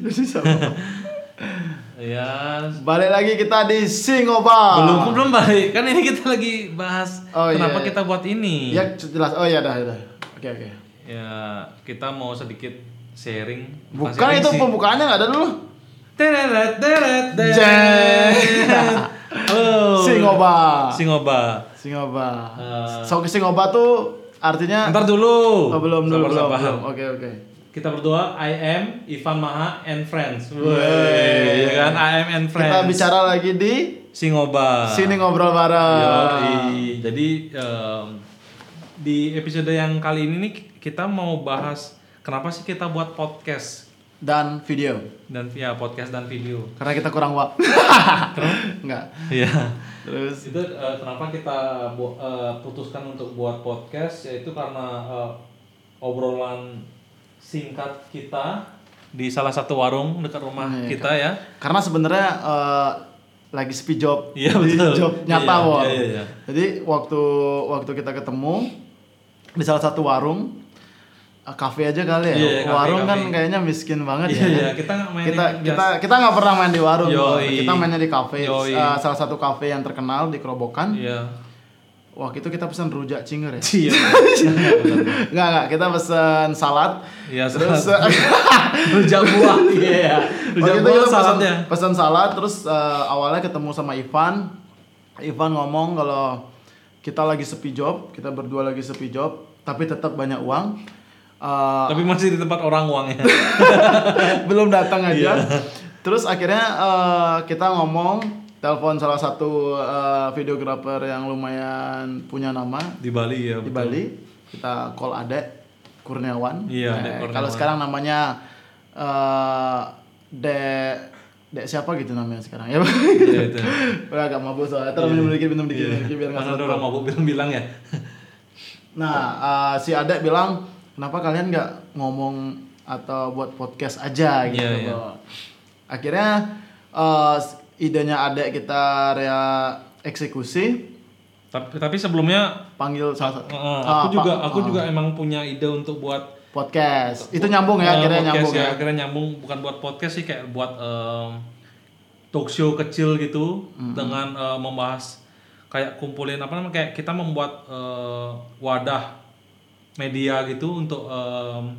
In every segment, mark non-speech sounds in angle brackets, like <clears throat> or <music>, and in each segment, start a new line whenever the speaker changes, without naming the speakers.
Jadi sama.
Ya,
Balik lagi kita di Singoba.
belum belum balik. Kan ini kita lagi bahas
Oh,
kenapa
iya.
kita buat ini.
Ya jelas. Oh iya dah, dah. Oke oke.
Ya, kita mau sedikit sharing.
Bukan
sharing
itu
sih.
pembukaannya nggak ada dulu.
Teret, teret. Halo. <laughs>
Singoba.
Singoba.
Singoba.
Eh.
So Singoba tuh artinya
Ntar dulu.
Oh, belum dulu
Sabar,
belum.
sabar.
belum. Oke oke.
Kita berdua I am Ivan Maha and friends.
Wey.
Wey, ya kan I am and friends.
Kita bicara lagi di
Singoba.
sini ngobrol bareng.
Yoi. Jadi em, di episode yang kali ini nih kita mau bahas kenapa sih kita buat podcast
Dan video.
dan ya podcast dan video.
Karena kita kurang waktu. <laughs> Enggak.
Iya.
Terus
Itu eh, kenapa kita eh, putuskan untuk buat podcast yaitu karena eh, obrolan singkat kita di salah satu warung dekat rumah
Iya,
kita ya.
karena sebenarnya eh, lagi sepi job.
Iya, betul.
Job nyata,
Iya,
Wor.
iya, iya.
Jadi waktu waktu kita ketemu di salah satu warung eh, kafe aja kali ya.
Iya, iya, kafe,
warung kan
kafe.
kayaknya miskin banget
Iya,
ya.
iya, kita main
kita
di-
kita kita nggak pernah main di warung.
Yoi.
Kita mainnya di kafe. Eh, salah satu kafe yang terkenal di Kerobokan.
Iya.
Waktu itu kita pesan rujak cinger ya.
Iya. <laughs>
Enggak enggak, kita pesan salad.
Iya,
Terus <laughs>
Rujak buah. <laughs> Iya. Rujak
Waktu itu
buah
kita pesan,
saladnya.
pesan salad terus eh, awalnya ketemu sama Ivan. Ivan ngomong kalau kita lagi sepi job, kita berdua lagi sepi job, tapi tetap banyak uang. Eh,
Tapi masih di tempat orang uangnya.
belum datang aja.
Iya.
Terus akhirnya eh, kita ngomong telepon salah satu eh, videografer yang lumayan punya nama
di Bali ya.
di
betul.
Bali. Kita call Adek Kurniawan.
Iya,
Eh,
Kurniawan.
Kalau sekarang namanya eh Dek Dek siapa gitu namanya sekarang ya?
Iya itu. <laughs>
Udah agak mabuk soalnya. Terus minum dikit, minum dikit,
Iya.
minum dikit biar nggak satu.
orang mabuk bilang-bilang ya.
Nah, eh, si Adek bilang, kenapa kalian nggak ngomong atau buat podcast aja gitu.
Iya, iya.
Bro." Akhirnya eh, idenya Adek kita rea eksekusi,
Tapi tapi sebelumnya
panggil salah satu Ah,
aku juga
Pak.
aku
Ah.
juga emang punya ide untuk buat
podcast. Itu nyambung ya,
eh,
akhirnya
podcast
nyambung ya.
Akhirnya nyambung bukan buat podcast sih kayak buat em, talk show kecil gitu dengan eh, membahas kayak kumpulin apa namanya kayak kita membuat eh, wadah media gitu untuk em,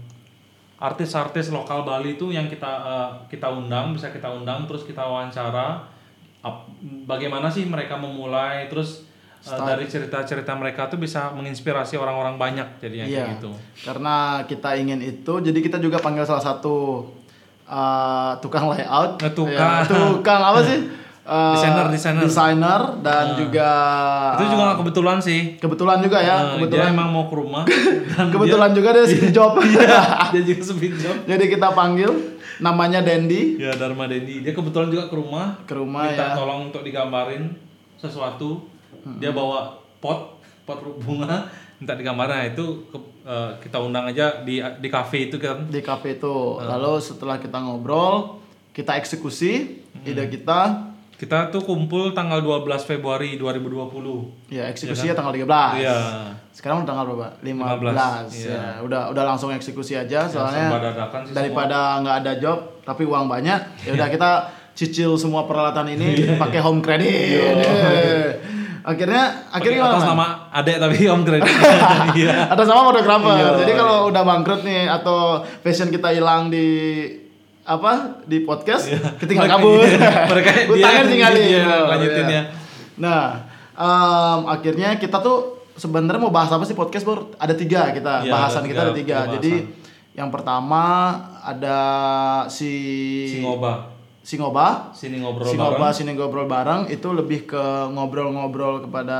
artis-artis lokal Bali itu yang kita eh, kita undang bisa kita undang terus kita wawancara ap- bagaimana sih mereka memulai terus eh, dari cerita-cerita mereka tuh bisa menginspirasi orang-orang banyak jadinya
Iya.
kayak gitu.
Karena kita ingin itu, jadi kita juga panggil salah satu uh, tukang layout.
Tukang.
Ya, tukang apa sih? <laughs> Uh,
Desainer, desainer.
desainer, dan juga
itu juga nggak kebetulan sih.
Kebetulan juga ya,
Eh, dia
kebetulan.
emang mau ke rumah. <laughs> Dan
kebetulan juga dia speed job.
dia, <laughs> <laughs> dia juga speed job.
Jadi kita panggil namanya Dendi.
Ya Dharma Dendi. Dia kebetulan juga ke rumah.
Ke rumah
minta
ya.
tolong untuk digambarin sesuatu. Dia bawa pot pot bunga. Minta digambarin. Nah, itu ke- eh, kita undang aja di di cafe itu kan.
Di cafe itu. Lalu setelah kita ngobrol, kita eksekusi ide kita.
Kita tuh kumpul tanggal 12 Februari 2020
Ya, eksekusinya tanggal 13.
iya.
Sekarang udah tanggal berapa? 15.
15,
Ya, udah udah langsung eksekusi aja soalnya
serba dadakan sih
daripada nggak ada job tapi uang banyak ya udah kita cicil semua peralatan ini pakai home credit. Akhirnya akhirnya
Pakai atas nama adek tapi om kredit <laughs> iya.
Ada sama fotografer
Iya.
jadi kalau udah bangkrut nih atau fashion kita hilang di apa di podcast tinggal
Mereka-
kabur.
iya. <laughs> Mereka-
utangnya
dia- dia
Oh,
lanjutin
iya.
ya.
nah em, akhirnya kita tuh sebenarnya mau bahas apa sih podcast bro? Ada tiga kita
Iya,
bahasan
ada
kita ada
tiga-
jadi yang pertama ada si
Singoba
Singoba
sini ngobrol
Singoba
bareng.
Sini ngobrol bareng itu lebih ke ngobrol-ngobrol kepada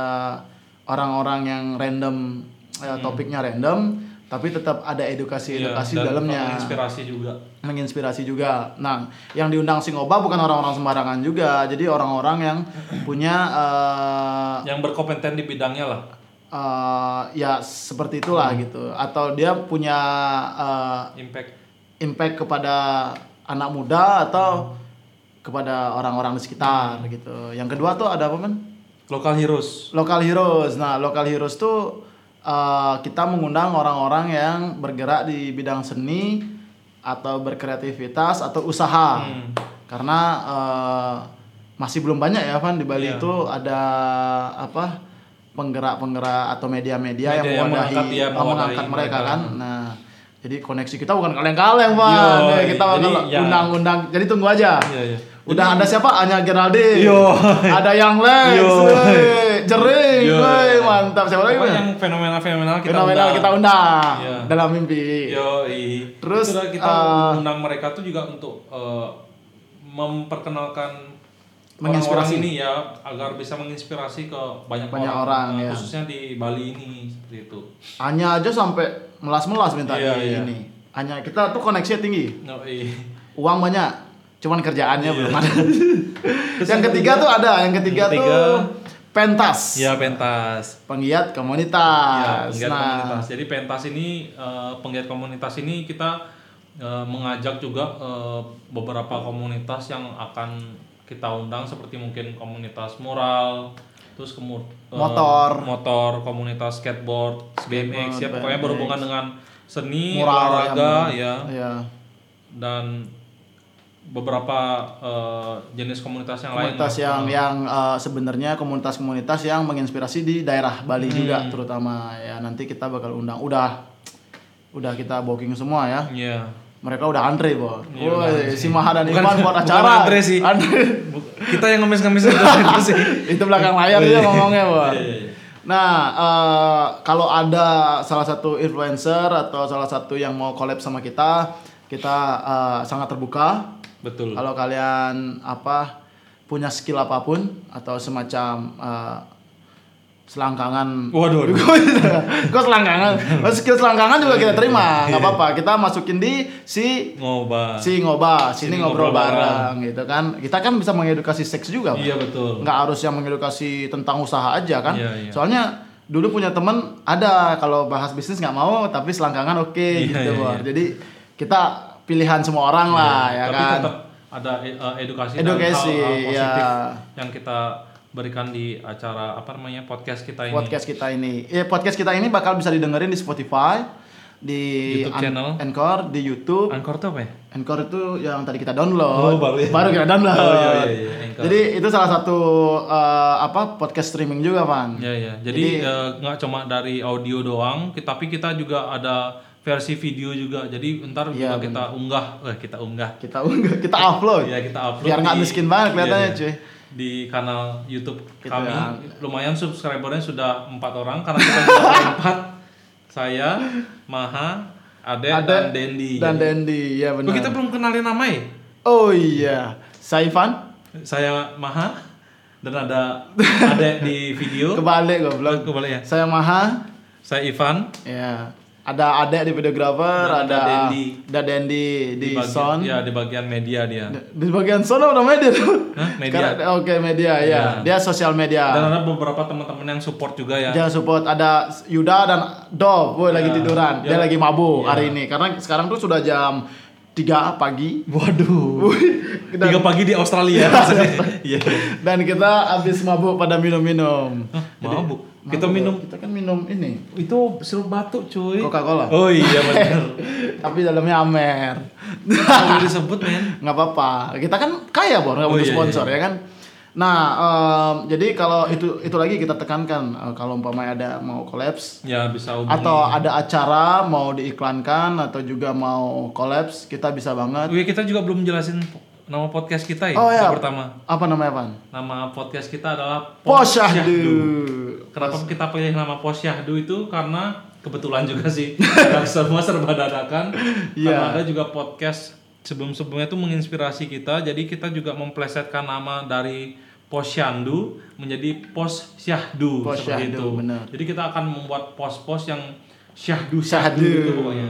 orang-orang yang random eh, topiknya random tapi tetap ada edukasi-edukasi
Hmm. Iya, dan
dalamnya
inspirasi juga
menginspirasi juga. Nah, yang diundang Singoba bukan orang-orang sembarangan juga. Jadi orang-orang yang punya eh,
yang berkompeten di bidangnya lah
eh, ya seperti itulah
Hmm.
gitu. Atau dia punya eh,
impact
impact kepada anak muda atau kepada orang-orang di sekitar gitu. Yang kedua tuh ada apa men?
lokal heroes
Local heroes. Nah, local heroes tuh uh, kita mengundang orang-orang yang bergerak di bidang seni atau berkreativitas atau usaha.
Hmm.
Karena eh, masih belum banyak ya Van di Bali
Iya.
itu ada apa penggerak-penggerak atau media-media yang
Media yang
mewadahi
mengangkat, ya,
eh,
mewadahi
mengangkat mereka
mereka.
kan. Nah, jadi koneksi kita bukan kaleng-kaleng, Van.
Yo,
Ya, kita
jadi,
bakal
ya.
undang-undang. Jadi tunggu aja.
Iya, iya.
Udah ada siapa? Anya Geraldine.
Yo.
Ada yang Lex.
Yo.
Jering.
Yo.
wey. Mantap. Siapa lagi?
Yang fenomenal-fenomenal kita
Fenomenal
undang.
kita undang
Iya.
dalam mimpi.
Yo,
Terus,
Terus kita
eh,
undang mereka tuh juga untuk eh, memperkenalkan
Menginspirasi.
ini ya agar bisa menginspirasi ke banyak,
Banyak orang,
eh,
ya.
khususnya di Bali ini seperti itu.
Anya aja sampai melas-melas minta
Iya,
di
iya.
ini. Anya kita tuh koneksinya tinggi.
No, iya.
Uang banyak. Cuman kerjaannya
Iya.
belum ada. <laughs> Yang ketiga tuh ada, yang ketiga,
Yang ketiga,
tuh pentas.
Ya pentas.
Penggiat
Ya,
komunitas.
penggiat
nah,
komunitas. Jadi pentas ini eh, penggiat komunitas ini kita eh, mengajak juga eh, beberapa komunitas yang akan kita undang seperti mungkin komunitas mural, terus kemur eh,
Motor.
motor, komunitas skateboard, BMX ya pokoknya berhubungan dengan seni, olahraga ya
Iya.
dan beberapa eh, jenis komunitas yang lain.
komunitas yang yang eh, sebenarnya komunitas-komunitas yang menginspirasi di daerah Bali juga
Hmm.
terutama ya nanti kita bakal undang udah udah kita booking semua ya
Iya.
mereka udah antre bo
Iya,
Woi,
udah antre.
si Maha dan
Bukan-
Ivan buat <laughs>
bukan
acara
antre sih.
Antre.
Bu- Kita yang ngemis-ngemis itu, itu sih. <laughs>
itu belakang layar dia ngomongnya bo
Iya, iya, iya.
nah eh, kalau ada salah satu influencer atau salah satu yang mau collab sama kita kita eh, sangat terbuka
Betul.
Kalau kalian apa punya skill apa pun atau semacam uh, selangkangan
Waduh. <laughs>
Kok selangkangan? Oh, skill selangkangan juga kita terima, nggak apa-apa. Kita masukin di si
Ngobah.
si ngoba, sini
Sini
ngobrol,
ngobrol
bareng gitu kan. Kita kan bisa mengedukasi seks juga, Pak.
Iya betul.
Nggak harus yang mengedukasi tentang usaha aja kan.
Iya, iya.
Soalnya dulu punya temen ada kalau bahas bisnis nggak mau tapi selangkangan oke
Iya,
gitu,
iya, iya.
Jadi kita pilihan semua orang lah ya
Tapi
kan.
tetap ada eh, edukasi,
Edukasi,
dan hal-hal positif
ya.
yang kita berikan di acara apa namanya podcast kita ini.
podcast kita ini. Ya, podcast kita ini bakal bisa didengerin di Spotify, di
YouTube
An-
channel.
Anchor, di YouTube.
Anchor tuh apa ya?
Anchor itu yang tadi kita download.
Oh, baru ya?
kita download.
Oh, iya, iya, iya, Anchor.
Jadi itu salah satu eh, apa podcast streaming juga, Pan.
Ya ya. Jadi eh, nggak cuma dari audio doang, tapi kita juga ada versi video juga. Jadi ntar juga kita unggah, eh kita unggah.
Kita unggah, kita upload.
Ya kita upload.
Biar nggak miskin banget kelihatannya,
iya, iya.
cuy.
Di kanal YouTube
Gitu
kami
ya.
lumayan subscribernya sudah empat orang karena kita juga berempat. <laughs> Saya, Maha, Ade,
Ada
dan Dendi.
Dan
Jadi-
Dendi, ya
Oh,
benar.
kita belum kenalin nama ya?
Oh iya. Saifan
Saya Maha dan ada Ade di video. <laughs>
kebalik goblok.
Kembali ya.
Saya Maha,
Saya Ivan.
ya. Ada Adek di videografer,
Dan ada
ada
Dendi.
ada Dendi di,
bagian,
sound.
Ya di bagian media dia.
Di bagian sono udah media.
Hah? <laughs> Media.
Oke, media ya.
Iya.
Dia sosial media.
Dan ada beberapa teman-teman yang support juga ya.
Jangan support ada Yuda dan Dov, woi lagi
Ya.
tiduran. Dia
Ya.
lagi mabuk
Ya.
hari ini karena sekarang tuh sudah jam 3 pagi.
Waduh.
Dan,
Tiga pagi di Australia. <laughs> Iya.
dan kita habis mabuk pada minum-minum.
Hah, Mabuk.
Mabuk,
Kita minum
kita kan minum ini
itu sirup batuk cuy.
Coca-Cola.
Oh iya benar. <laughs>
Tapi dalamnya Amer.
Kalau disebut men.
nggak apa-apa. Kita kan kaya, Bor, nggak
Oh,
butuh
iya,
sponsor ya kan. Nah, em, jadi kalau itu itu lagi kita tekankan eh, kalau umpamanya ada mau kolaps
Ya bisa hubungi.
atau ada acara mau diiklankan atau juga mau kolaps kita bisa banget.
Wih, kita juga belum jelasin nama podcast kita ya.
Oh ya.
yang pertama.
Apa namanya, Pan?
Nama podcast kita adalah
Posyahdu.
Kenapa kita pilih nama Posyahdu itu karena kebetulan juga <laughs> sih semua serba dadakan.
Iya.
Karena ada juga podcast sebelum-sebelumnya itu menginspirasi kita. Jadi kita juga memplesetkan nama dari Posyandu menjadi Posyahdu seperti
Posyahdu,
itu.
benar.
Jadi kita akan membuat pos-pos yang syahdu
Syahdu.
syahdu gitu pokoknya.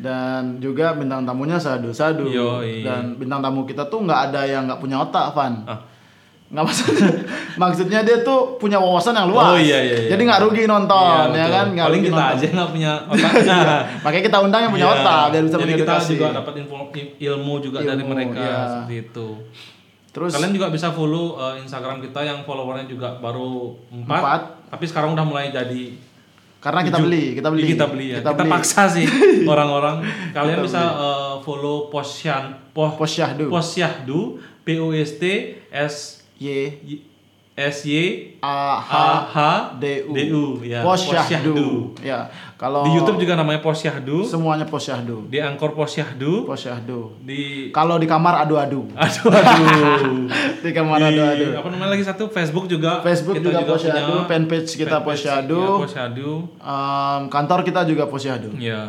Dan juga bintang tamunya sadu-sadu.
Yoi.
Dan bintang tamu kita tuh nggak ada yang nggak punya otak, Van.
Ah.
Nggak maksudnya. <laughs> maksudnya dia tuh punya wawasan yang luas.
Oh, iya, iya, iya.
Jadi nggak rugi nonton,
Iya,
ya
betul.
kan? Nggak
Paling
rugi
kita
nonton.
aja nggak punya <laughs> otaknya.
Makanya kita undang yang punya
Iya.
otak biar bisa
Jadi kita juga dapat info, ilmu juga dari
Ilmu,
mereka
iya.
seperti itu.
Terus
Kalian juga bisa follow uh, Instagram kita yang followernya juga baru 4,
Empat.
tapi sekarang udah mulai jadi
karena kita beli, kita beli.
Kita beli ya. Kita,
beli.
paksa sih <laughs> orang-orang. Kalian
Kita
bisa uh, follow Posyan po,
Posyahdu.
Posyahdu P O S T S
Y-
S Y
A H
A H
D U.
D U ya.
Posyahdu. Ya. Kalau
Di YouTube juga namanya Posyahdu,
semuanya Posyahdu.
di Angkor Posyahdu,
Posyahdu.
di
Kalau di kamar adu-adu.
aduh aduh. <laughs>
Di kamar
di
adu-adu.
apa namanya lagi satu Facebook juga
Facebook
kita
juga, Posyahdu,
punya
fanpage kita Posyahdu.
ya, Posyahdu.
Em, kantor kita juga Posyahdu.
Ya.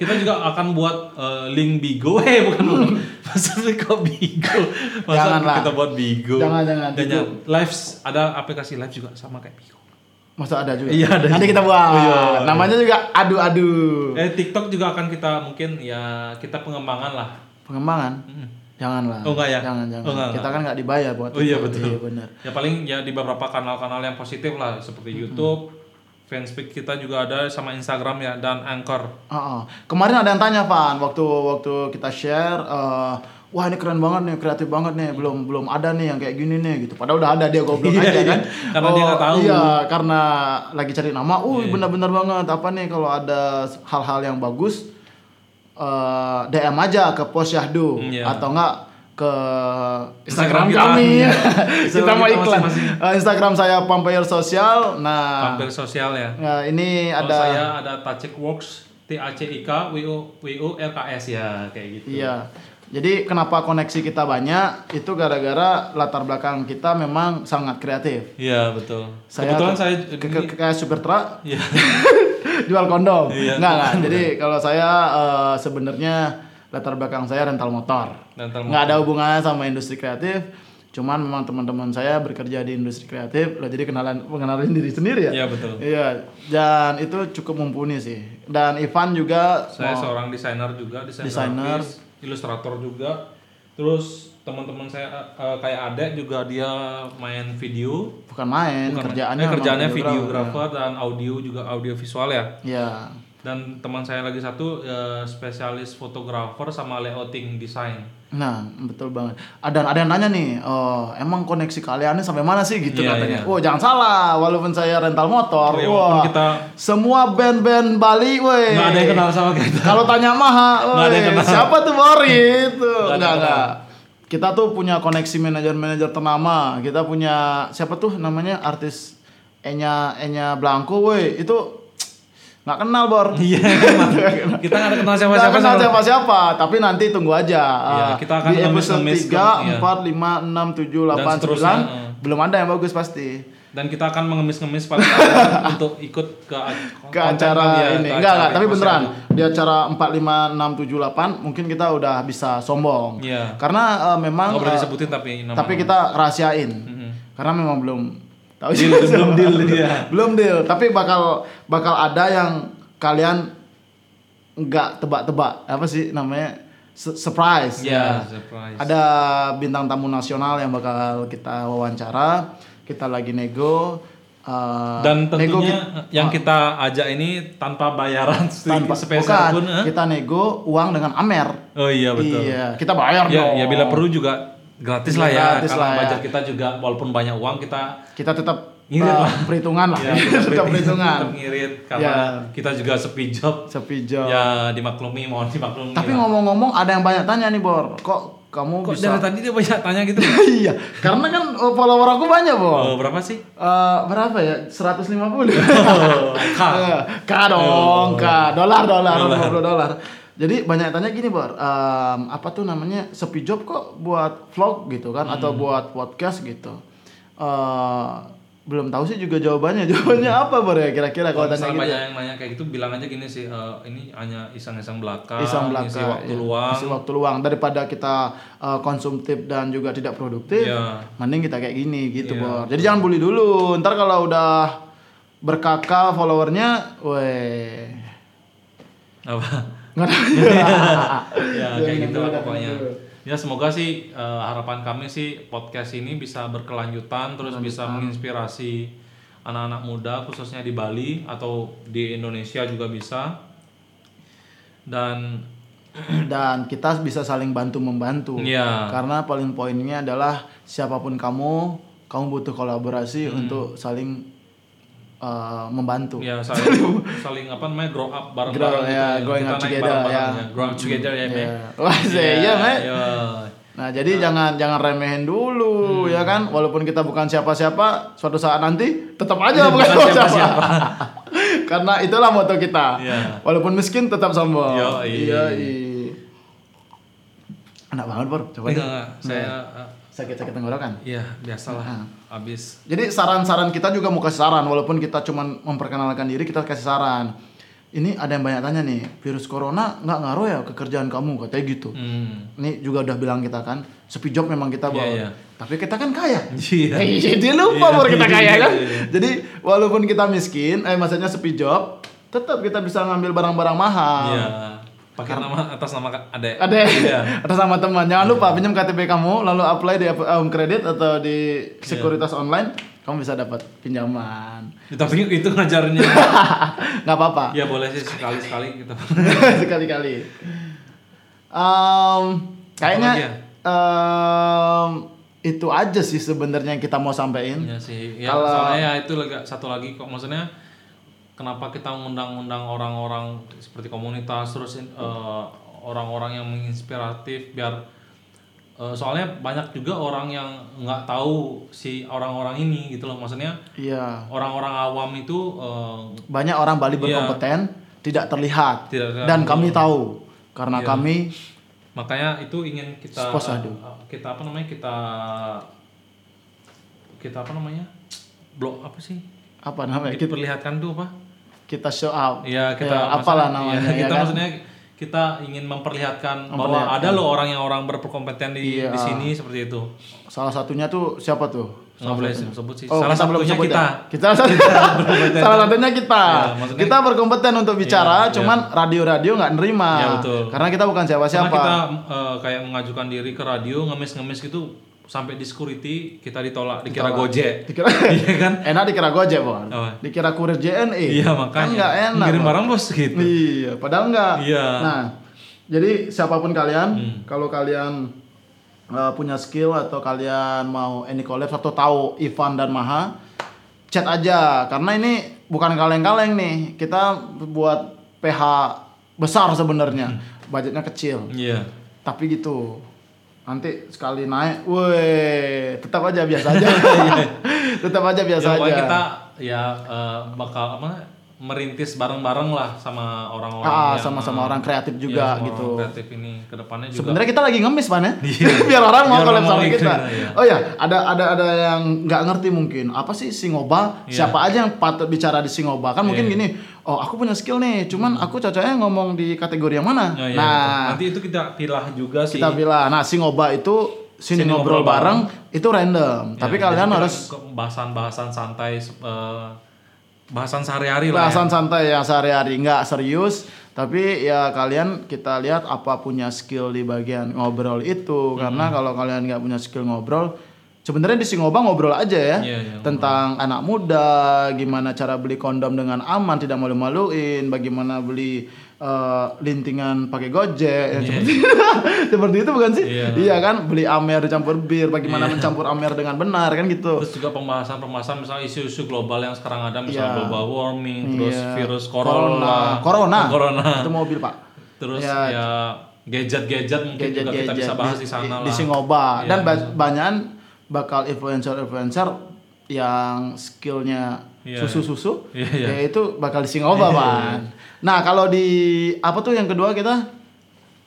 kita juga akan buat eh, link Bigo. <laughs> Eh bukan. <laughs> Masa <laughs> kok Bigo? Masa
Janganlah.
kita buat Bigo?
Jangan, jangan.
Dan
Bigo.
ya, Lives ada aplikasi live juga sama kayak Bigo.
Masa ada juga?
Iya, ada
Nanti
juga.
kita buat.
Oh, iya.
Namanya juga adu-adu.
Eh TikTok juga akan kita mungkin ya kita pengembangan lah.
Pengembangan?
Hmm.
Janganlah.
Oh, enggak ya?
Jangan, jangan.
Oh, enggak,
kita
enggak.
kan nggak dibayar buat
Oh iya betul.
Iya benar.
Ya paling ya di beberapa kanal-kanal yang positif lah seperti YouTube, Fanspeak kita juga ada sama Instagram ya dan Anchor.
Ah, ah. Kemarin ada yang tanya, Van, waktu waktu kita share, eh, wah ini keren banget nih, kreatif banget nih, belum belum ada nih yang kayak gini nih gitu. Padahal udah ada dia goblok
Iya,
aja
iya.
kan.
Karena dia nggak tahu.
Iya, karena lagi cari nama. Uh,
Iya.
benar-benar banget. Apa nih kalau ada hal-hal yang bagus eh, DM aja ke Posyahdu
Hmm, iya.
atau enggak ke
Instagram
Instagram, kami.
Iya. <laughs>
kita
Instagram
mau
kita
iklan.
masing-masing.
Eh, Instagram saya Pampayar Sosial. Nah,
Tampil sosial ya.
nah, ini
Kalau
ada
saya ada Tacik Works T A C I K W O W O R K S ya kayak gitu.
Iya. Jadi kenapa koneksi kita banyak itu gara-gara latar belakang kita memang sangat kreatif.
Iya betul.
Saya
Kebetulan
ke-
saya
ke, ke, ke- kayak supir truk
Iya. <laughs>
jual kondom.
Iya.
Enggak enggak. Jadi kalau saya eh, sebenarnya latar belakang saya rental motor.
Rental
Nggak ada hubungannya sama industri kreatif. Cuman memang teman-teman saya bekerja di industri kreatif, lah jadi kenalan mengenalin diri sendiri ya.
Iya betul.
Iya, dan itu cukup mumpuni sih. Dan Ivan juga
Saya
mau-
seorang desainer juga, desainer, ilustrator juga. Terus teman-teman saya eh, kayak Adek juga dia main video.
bukan main,
Bukan,
kerjaannya
eh,
memang
kerjaannya
videographer.
videographer dan audio juga audio visual ya.
Iya.
Dan teman saya lagi satu eh, spesialis fotografer sama layouting desain.
Nah, betul banget. Ada ada yang nanya nih, oh, emang koneksi kalian ini sampai mana sih gitu
Iya,
katanya.
iya.
Oh, jangan salah, walaupun saya rental motor,
iya,
wah,
kita-
semua band-band Bali, weh.
Nggak ada yang kenal sama kita.
Kalau tanya Maha, siapa tuh Bori itu? Enggak, enggak. Kita tuh punya koneksi manajer-manajer ternama. Kita punya siapa tuh namanya artis Enya Enya Blanco, weh. Itu nggak kenal, Bor.
Iya, emang. kita nggak ada kenal
Nggak
siapa-siapa.
kenal
sama-
siapa-siapa, tapi nanti tunggu aja.
Iya, kita akan
di episode
ngemis-ngemis
3,
ke-.
4, 5, 6, 7, 8,
seterusnya,
9
eh.
belum ada yang bagus pasti.
Dan kita akan mengemis-ngemis pada untuk ikut ke
Ke acara
ya,
ini.
ke
Enggak, enggak, tapi beneran. Di acara 4, 5, 6, 7, 8 mungkin kita udah bisa sombong.
Iya.
Karena eh, memang
Nggak boleh
eh,
disebutin tapi nama.
tapi kita rahasiain.
Mhm.
Karena memang belum tahu
Deal,
sih.
belum deal dia.
belum deal, tapi bakal bakal ada yang kalian nggak tebak-tebak. Apa sih namanya? Su- Surprise.
Iya,
ya.
surprise.
Ada bintang tamu nasional yang bakal kita wawancara. Kita lagi nego. eh,
Dan
nego
tentunya
ki-
yang kita ajak ini tanpa bayaran <laughs>
tanpa
spesial
bukan,
pun. eh?
kita nego uang dengan Amer.
Oh iya betul.
Iya, kita bayar
Ya,
dong.
ya bila perlu juga gratis lah ya.
gratis
Karena
lah ya.
budget kita juga walaupun banyak uang kita
Kita tetap
Ngirit
eh,
lah.
perhitungan lah.
ya, <laughs>
tetap perhitungan.
tetap ngirit karena
Ya.
kita juga sepi job.
Sepi job.
Ya dimaklumi, mohon dimaklumi.
Tapi ngomong-ngomong ada yang banyak tanya nih Bor. Kok kamu
Kok
bisa
dari tadi dia banyak tanya gitu? <laughs>
iya, karena kan oh, follower aku banyak, Bor.
Oh, berapa sih?
Eh, berapa ya? 150.
Oh, <laughs> K.
Eh, K dong, K. Dolar, dolar,
Dolar.
50 dolar. Jadi banyak tanya gini, Bor. Em, apa tuh namanya? Sepi job kok buat vlog gitu kan atau
Hmm.
buat podcast gitu. Eh, belum tahu sih juga jawabannya. <laughs> Jawabannya apa, Bor ya kira-kira kalau tanya gitu?
banyak yang nanya kayak gitu, bilang aja gini sih, eh, ini hanya iseng-iseng belaka,
Iseng belaka,
ngisi waktu
iya.
luang.
Isi waktu luang daripada kita uh, konsumtif dan juga tidak produktif.
Iya.
Mending kita kayak gini gitu,
Iya,
Bor. Jadi jangan bully dulu. Ntar kalau udah berkakak followernya, weh.
Apa? Ya kayak gitu lah pokoknya. Ya semoga sih eh, harapan kami sih podcast ini bisa berkelanjutan terus bisa menginspirasi anak-anak muda khususnya di Bali atau di Indonesia juga bisa. Dan <clears throat>
dan kita bisa saling bantu membantu.
Iya.
Karena paling poinnya adalah siapa pun kamu, kamu butuh kolaborasi
Hmm.
untuk saling eh, membantu.
Ya <laughs> saling saling apa namanya grow up bareng-bareng
Grow,
gitu.
ya,
ya.
growing
Kita
up together,
bareng-bareng
ya.
Grow up together ya, Meh.
Iya. <laughs> Wah, iya, Meh.
iya.
Nah, jadi jangan jangan remehin dulu
Hmm.
ya kan. Walaupun kita bukan siapa-siapa, suatu saat nanti tetap aja bukan
Bukan
siapa-siapa. <laughs> Karena itulah moto kita.
Iya.
Walaupun miskin tetap sombong.
Yoi.
Iya, Enak banget, Bor. Coba
Enggak. Saya eh,
Sakit-sakit tenggorokan.
iya biasalah.
Nah.
Habis
Jadi saran-saran kita juga mau kasih saran walaupun kita cuma memperkenalkan diri kita kasih saran. Ini ada yang banyak tanya nih, virus corona nggak ngaruh ya ke kerjaan kamu katanya gitu.
hmm.
Ini juga udah bilang kita kan, sepi job memang kita bawa.
Iya, iya.
Tapi kita kan kaya.
Iya.
Eh, Jadi lupa
Iya,
baru kita <laughs>
iya,
kaya
iya,
kan.
iya.
Jadi walaupun kita miskin, eh maksudnya sepi job, tetap kita bisa ngambil barang-barang mahal.
Iya. Pakai nama atas nama adek.
Ada
Iya. <laughs>
atas nama teman. Jangan lupa pinjam KTP kamu lalu apply di Home Credit atau di Sekuritas Online, kamu bisa dapat pinjaman.
Ya, Tapi itu ngajarnya. <laughs>
nggak apa-apa.
ya boleh sih sekali-sekali gitu. <laughs>
Sekali-kali. Em, kayaknya
Apalagi ya?
em, itu aja sih sebenarnya yang kita mau sampaikan.
Iya sih. Ya,
Kalau-
soalnya ya itu lega, satu lagi kok maksudnya kenapa kita mengundang-undang orang-orang seperti komunitas terus eh, orang-orang yang menginspiratif biar eh, soalnya banyak juga orang yang nggak tahu si orang-orang ini gitu loh maksudnya
Iya.
orang-orang awam itu eh,
Banyak orang Bali
Iya.
berkompeten tidak terlihat
Tidak terlihat.
dan kami tahu karena
Iya.
kami
makanya itu ingin kita eh, kita apa namanya kita kita apa namanya blok apa sih
apa namanya
kita
kita,
perlihatkan tuh apa
kita show up.
Iya kita
Ya, apalah
maksudnya-
namanya
iya,
ya
kita
kan?
maksudnya kita ingin memperlihatkan, bahwa
Memperlihatkan.
ada loh orang yang orang berkompeten di,
Iya.
di sini seperti itu.
Salah satunya tuh siapa tuh?
Nggak boleh sebut sih.
Oh,
Salah satunya
sebut
kita.
ya? Kita salah satunya kita.
Iya, maksudnya-
kita berkompeten untuk bicara,
Iya,
cuman radio-radio nggak nerima.
Iya, betul.
Karena kita bukan
Karena
siapa-siapa.
kita eh, kayak mengajukan diri ke radio ngemis-ngemis gitu sampai di security kita ditolak dikira
Ditolak.
gojek.
Dikira <laughs>
Iya kan?
enak dikira Gojek, Bon.
Apa?
Dikira kurir JNE.
Iya
Kan
makanya.
nggak enak.
Ngirim barang bos gitu.
Iya, padahal enggak.
Iya.
Nah, jadi siapa pun kalian,
Hmm.
kalau kalian uh, punya skill atau kalian mau any collab atau tahu Ivan dan Maha, chat aja karena ini bukan kaleng-kaleng nih. Kita buat PH besar sebenarnya.
Hmm.
Budgetnya kecil.
Iya.
Tapi gitu. Nanti sekali naik, weh, tetap aja biasa aja. <laughs> tetap aja biasa
ya,
aja.
kita ya eh, bakal apa merintis bareng-bareng lah sama orang-orang
Ah,
yang,
sama-sama
eh,
orang kreatif juga
sama
gitu.
orang kreatif ini ke depannya juga
Sebenarnya kita lagi ngemis pan ya,
Iya. <laughs>
biar orang mau collab
mau
sama kita.
iya.
Oh ya, ada ada ada yang nggak ngerti mungkin apa sih Singoba?
Iya.
Siapa aja yang patut bicara di Singoba? Kan mungkin
Iya.
gini, oh aku punya skill nih, cuman aku cocoknya ngomong di kategori yang mana?
Oh, iya,
nah,
betul. nanti itu kita pilah juga sih
kita bilang, nah Singoba itu sini,
Sini
ngobrol,
ngobrol
bareng, itu random.
Ya,
Tapi kalian harus
bahasan-bahasan santai eh, bahasan sehari-hari lah ya.
bahasan santai yang sehari-hari nggak serius tapi ya kalian kita lihat apa punya skill di bagian ngobrol itu
Hmm.
karena kalau kalian nggak punya skill ngobrol sebenarnya di Singoba ngobrol aja ya
Iya, iya,
tentang anak muda gimana cara beli kondom dengan aman tidak malu-maluin bagaimana beli eh, lintingan pakai gojek ya, seperti, <laughs> seperti itu bukan sih
Iya.
kan beli amer dicampur bir bagaimana mencampur amer dengan benar kan gitu
Terus juga pembahasan-pembahasan misalnya isu-isu global yang sekarang ada misalnya
Iya.
global warming, terus
Iya.
virus
corona
corona,
corona,
Oh, <laughs> corona.
itu mobil pak
terus
Ya.
ya, gadget-gadget mungkin juga kita bisa bahas di, sana
di
lah.
Singoba
Iya,
dan ba- banyak bakal influencer-influencer yang skillnya
Iya,
susu-susu
Iya, iya.
ya itu bakal di Singoba Pan. Nah kalau di apa tuh yang kedua kita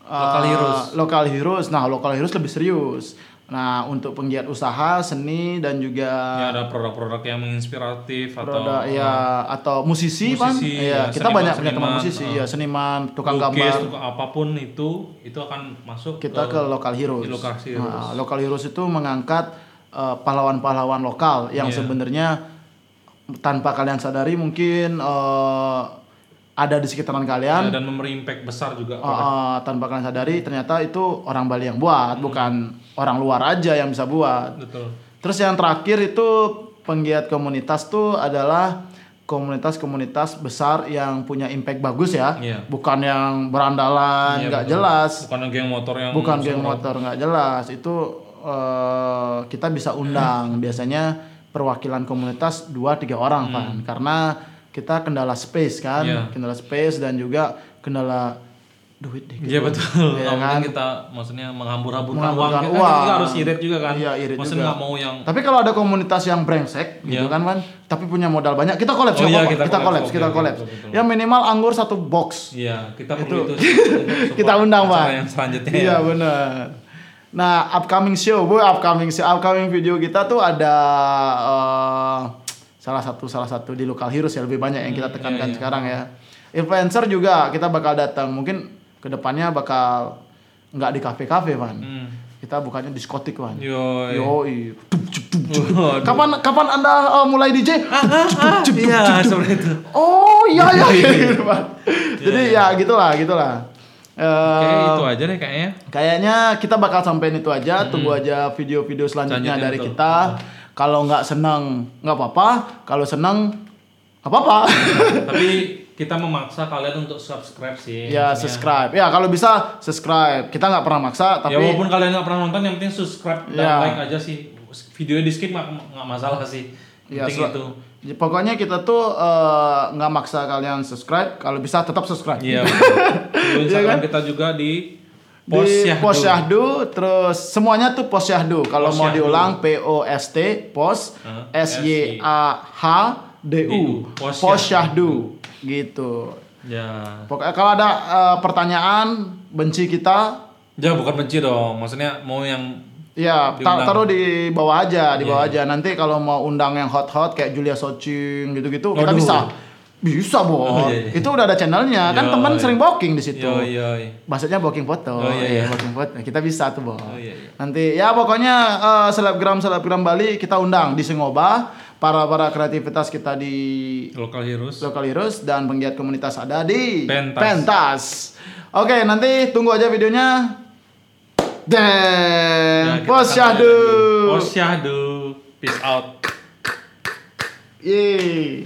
Local
Eh,
heroes.
Local heroes. Nah local heroes lebih serius. Nah untuk penggiat usaha seni dan juga
Ya ada produk-produk yang menginspiratif atau
produk ya atau musisi,
musisi,
ya,
ya,
kita
seniman-
banyak punya teman musisi
uh,
ya seniman tukang
lukis,
gambar
tukang apa pun itu itu akan masuk
kita ke local heroes.
di local heroes.
Nah, local heroes itu mengangkat eh, pahlawan-pahlawan lokal yang
Iya.
sebenarnya tanpa kalian sadari mungkin eh, ada di sekitaran
Ya,
kalian.
dan memberi impact besar juga
eh, tanpa kalian sadari ternyata itu orang Bali yang buat, bukan orang luar aja yang bisa buat.
betul
Terus yang terakhir itu penggiat komunitas tuh adalah komunitas-komunitas besar yang punya impact bagus ya,
Iya.
bukan yang berandalan
Iya,
nggak
betul.
jelas
bukan geng motor yang
bukan geng motor nggak jelas itu eh, kita bisa undang <clears throat> biasanya perwakilan komunitas dua tiga orang kan karena kita kendala space kan
Iya.
kendala space dan juga kendala duit deh
Iya betul. Nggak
kan?
kita maksudnya menghambur-hamburkan uang.
Uang.
kita harus irit juga kan.
Iya, irit
Maksudnya
juga.
nggak mau yang
Tapi kalau ada komunitas yang brengsek gitu
Iya.
kan Wan, tapi punya modal banyak, kita collab
Oh iya, kita
kita
Oke,
kita
betul.
Ya minimal anggur satu box.
Iya, kita perlu itu. <laughs>
Kita undang,
Pak.
Pak.
Yang selanjutnya.
Iya
ya.
benar. Nah, upcoming show, bu, upcoming show, upcoming video kita tuh ada eh, salah satu salah satu di lokal heroes ya lebih banyak yang kita tekankan
iya, iya.
sekarang ya. Influencer juga kita bakal datang, mungkin ke depannya bakal nggak di kafe-kafe, Van.
Hmm.
Kita bukannya diskotik, Van. Cup.
Waduh.
Kapan kapan Anda eh, mulai DJ?
Ah, Iya, seperti itu.
Oh, iya iya.
Iya, <laughs> iya.
Jadi ya gitulah, gitulah. Eh,
Oke, itu aja deh kayaknya.
Kayaknya kita bakal sampein itu aja, tunggu aja video-video selanjutnya
Selanjutnya
dari kita. Kalau nggak senang nggak apa-apa, kalau senang nggak apa-apa.
Tapi kita memaksa kalian untuk subscribe sih.
ya
Maksudnya,
subscribe. Ya kalau bisa subscribe. Kita nggak pernah maksa, tapi
ya walaupun kalian nggak pernah nonton, yang penting subscribe dan
Ya.
like aja sih. Videonya di skip nggak masalah sih.
Ya,
Penting
sel-
itu.
Ya, pokoknya kita tuh eh, nggak maksa kalian subscribe. Kalau bisa tetap subscribe.
Iya. <laughs> Instagram
kan?
kita juga di
di
Posyahdu.
Posyahdu terus semuanya tuh Posyahdu kalau mau diulang P O S T Pos? S Y A H D U
Posyahdu.
Posyahdu gitu
Ya.
pokoknya kalau ada eh, pertanyaan benci kita
Ya bukan benci dong. Maksudnya mau yang
ya ta-
Diundang. Iya.
taruh di bawah aja di bawah aja nanti kalau mau undang yang hot hot kayak Julia Socing gitu-gitu kita bisa bisa bo
Oh, iya, iya.
itu udah ada channelnya kan
Yo,
teman
iya.
sering booking di situ
yo yo.
Maksudnya booking foto,
Oh, iya, iya.
booking foto. Kita bisa tuh, Bo.
Oh, iya, iya.
Nanti ya pokoknya eh, selebgram selebgram Bali kita undang di Sengoba, para para kreativitas kita di
Local Heroes.
Local Heroes dan penggiat komunitas ada di
Pentas.
Oke, nanti tunggu aja videonya.
Ya,
Dan
kita
Posyahdu.
Posyahdu. Peace out.
Yeay.